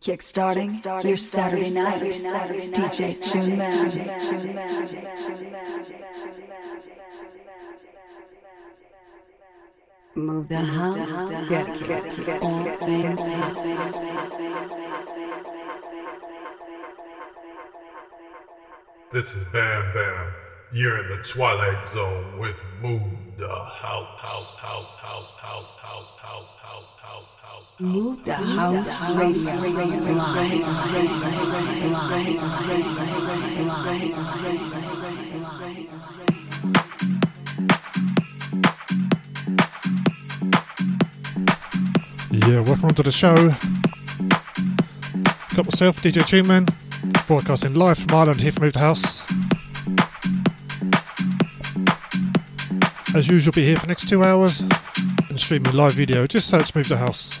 Kickstarting your Saturday night. DJ TuneMan. Move the house, dedicated to all things house. This is Bam Bam. You're in the Twilight Zone with Move the House. Move the House Radio. Yeah, welcome to the show. Got myself, DJ TuneMan, broadcasting live from Ireland here from the House. As usual, be here for the next two hours and stream streaming live video. Just search Move the House.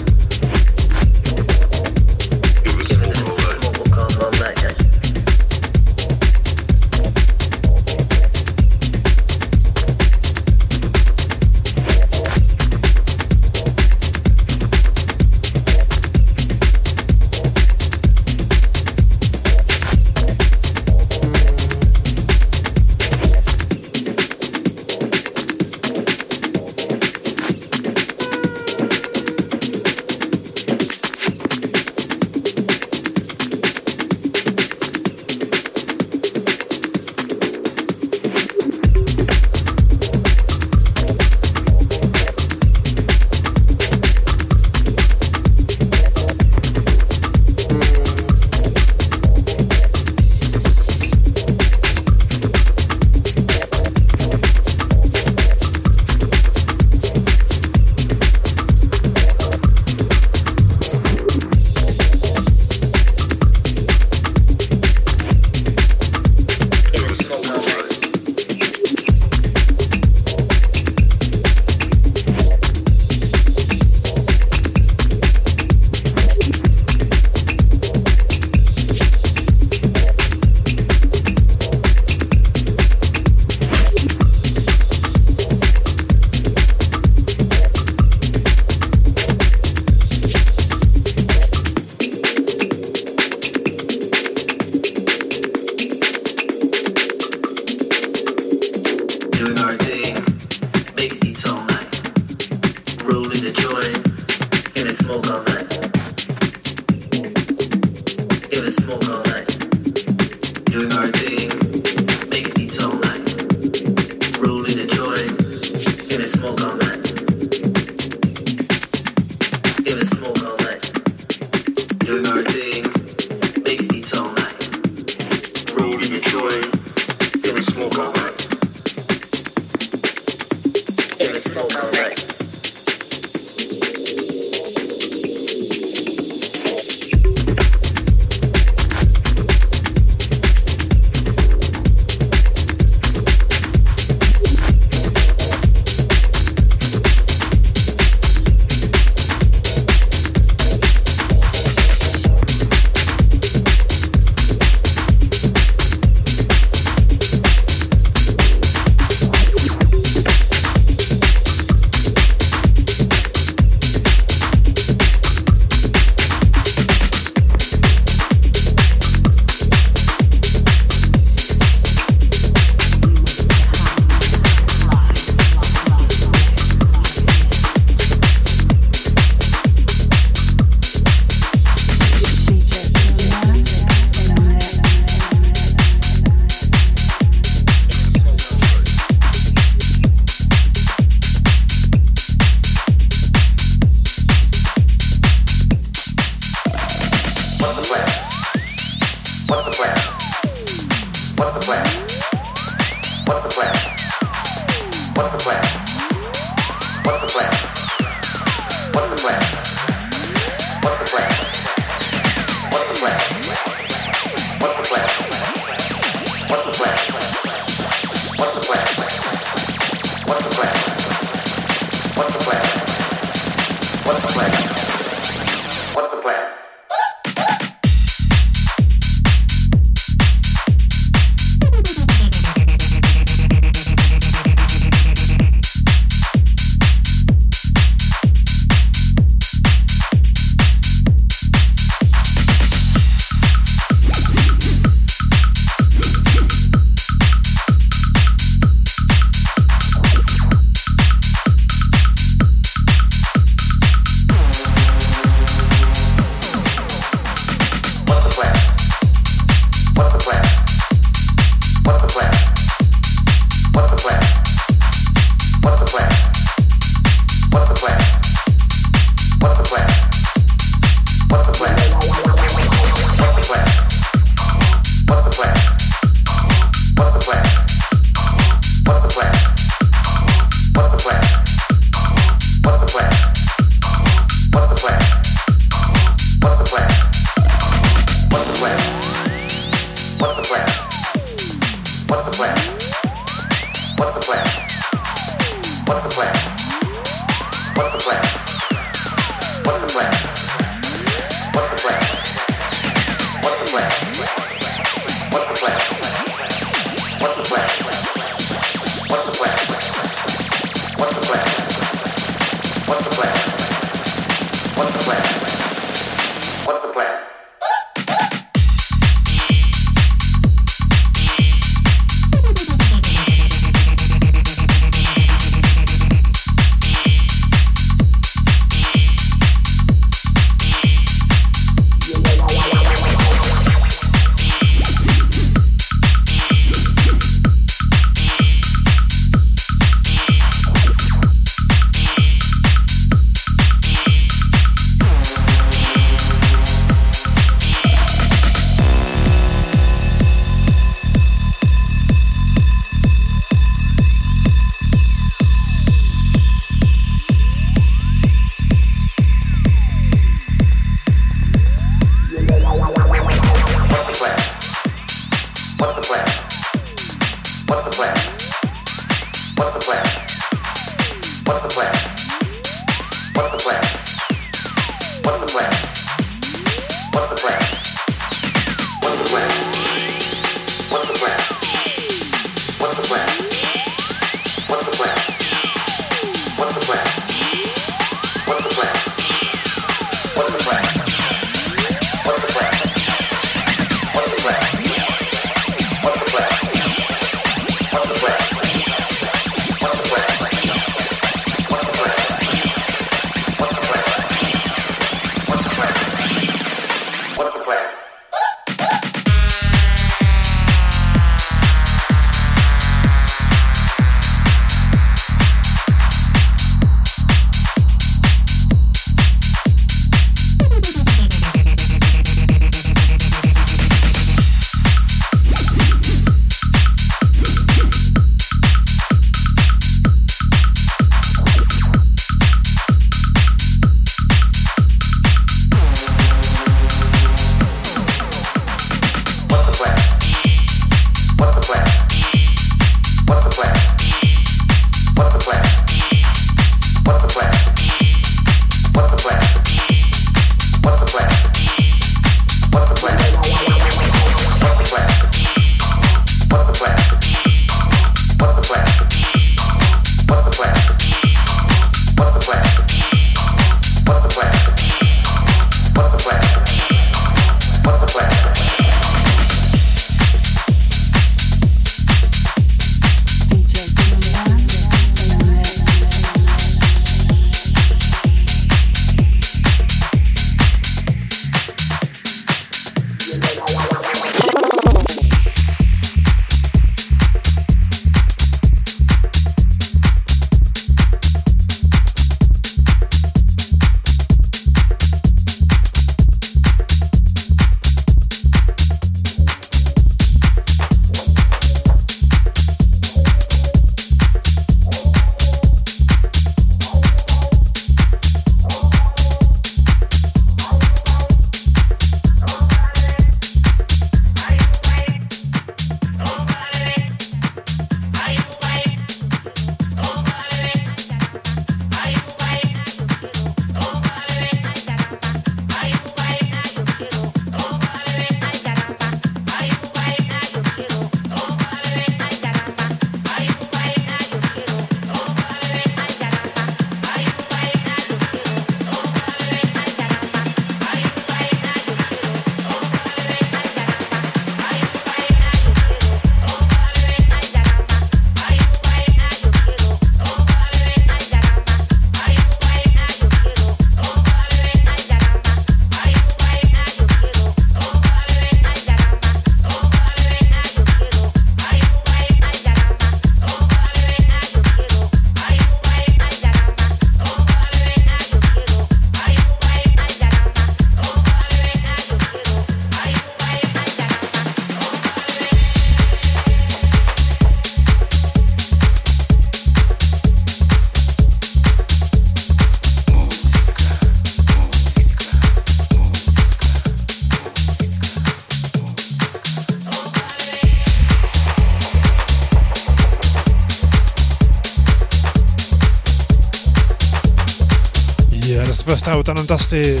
done and dusted.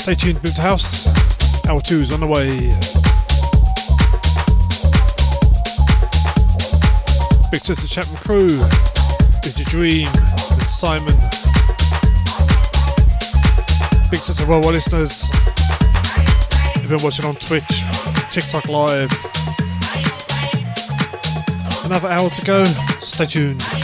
Stay tuned, to move to house. Hour two's on the way. Big to the Chapman crew. Big to dream? With Simon. Big to the worldwide listeners. You've been watching on Twitch, TikTok Live. Another hour to go. Stay tuned.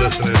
listening.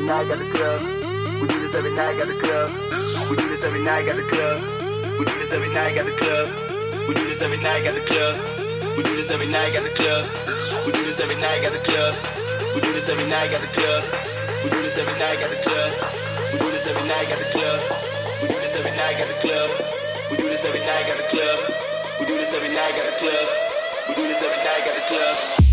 every night at the club. We do this every night at the club. We do this every night at the club. We do this every night at the club. We do this every night at the club. We do this every night at the club. We do this every night at the club. We do this every night at the club. We do this every night at the club. We do this every night at the club. We do this every night at the club. We do this every night at the club. We do this every night at the club. We do this every night at the club.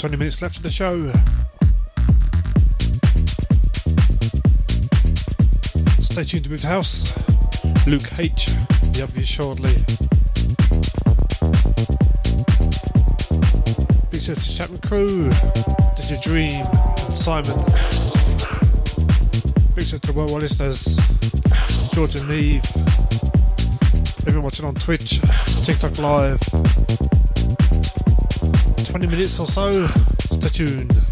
20 minutes left of the show. Stay tuned to Moved House. Luke H. The obvious shortly. Big shout to Chapman Crew, Did You Dream, and Simon. Big shout to worldwide listeners, George and Neve. Everyone watching on Twitch, TikTok Live. 20 minutes or so. Stay tuned.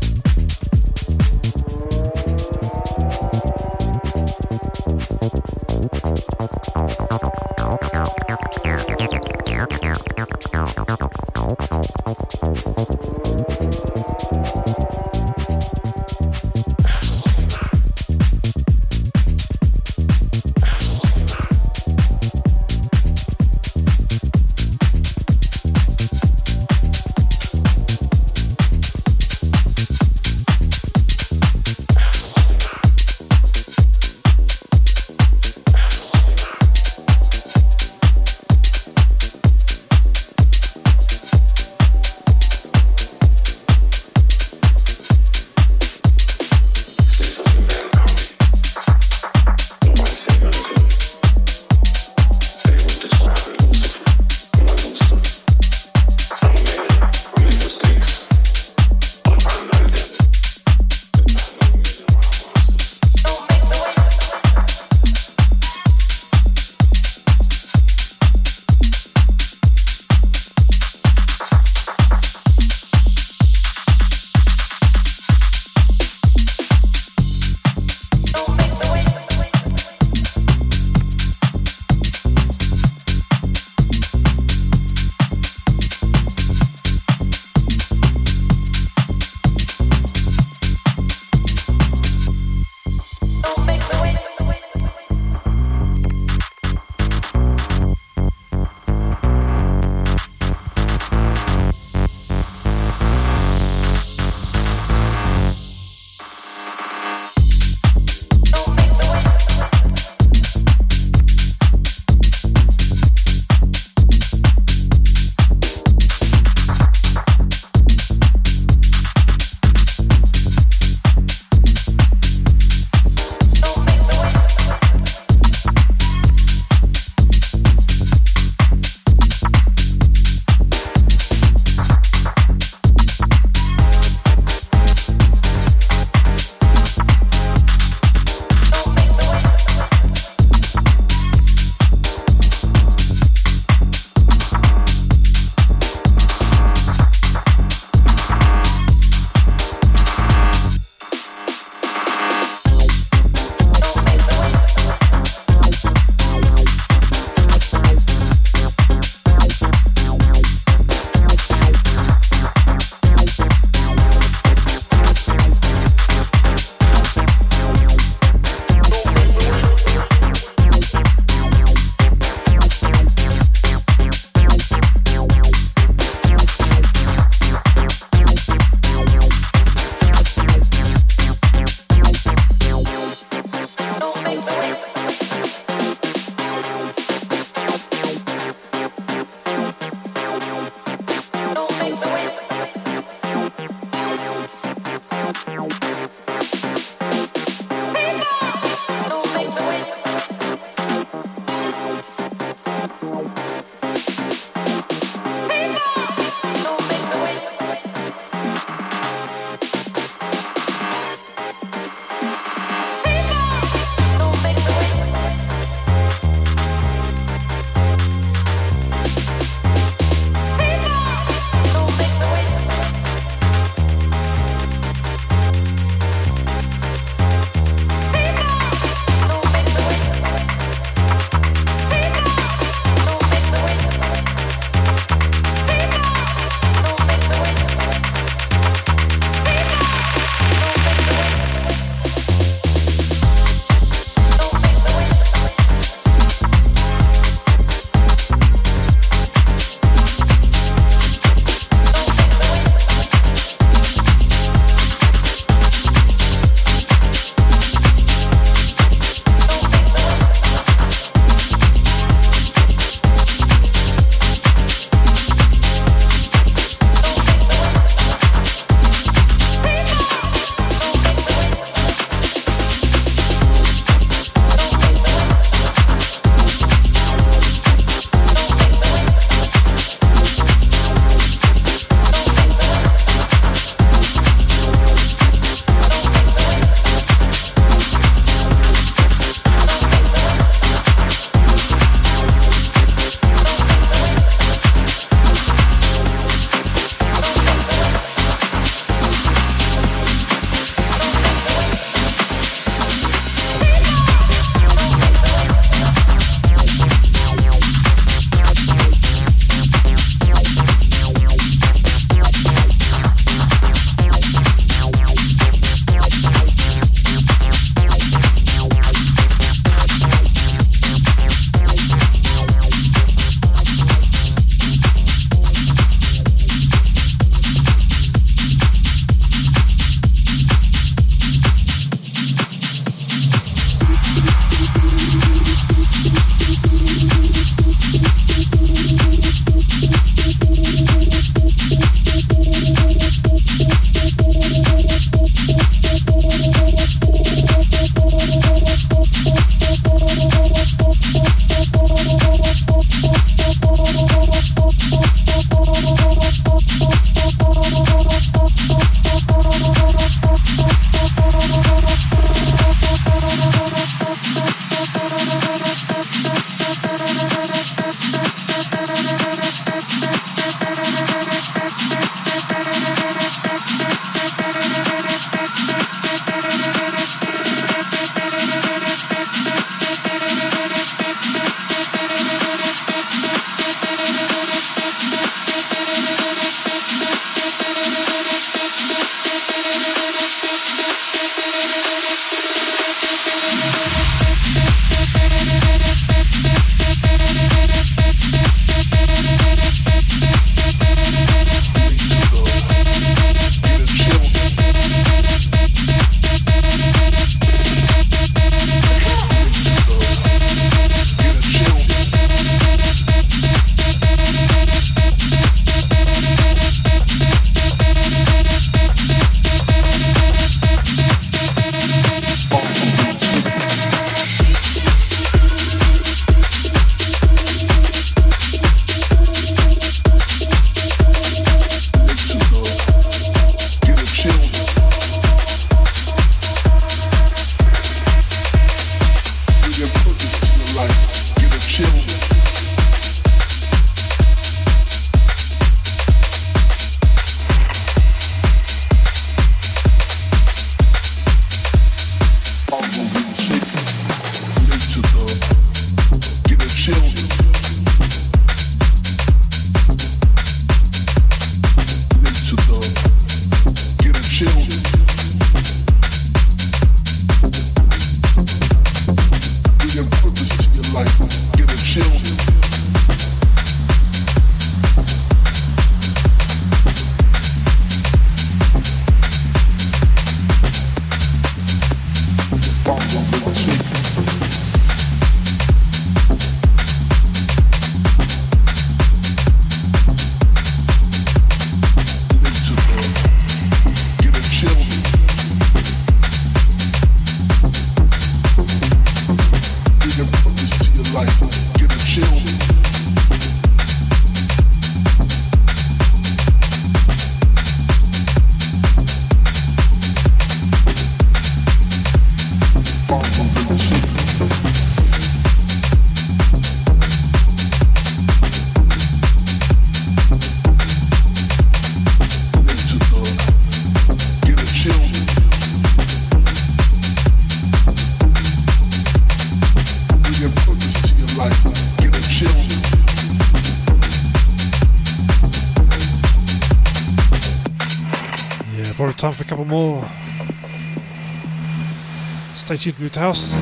Tuned with House.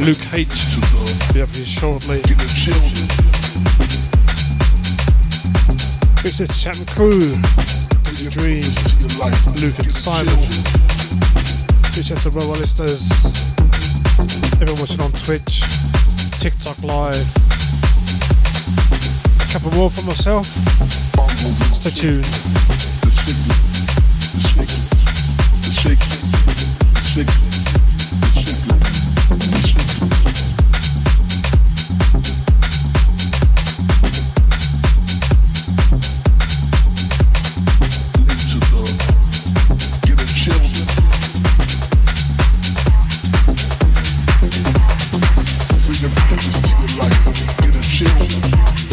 Luke H. Be up here shortly. Big to Chapman Crew. Did Dream. Luke and Simon. Big to Robo listeners. Everyone watching on Twitch, TikTok Live. A couple more for myself. Stay tuned. Unfortunately,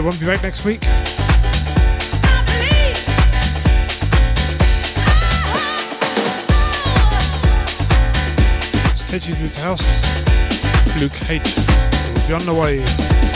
I won't be back next week. Stay tuned House. Luke H. will be on the way.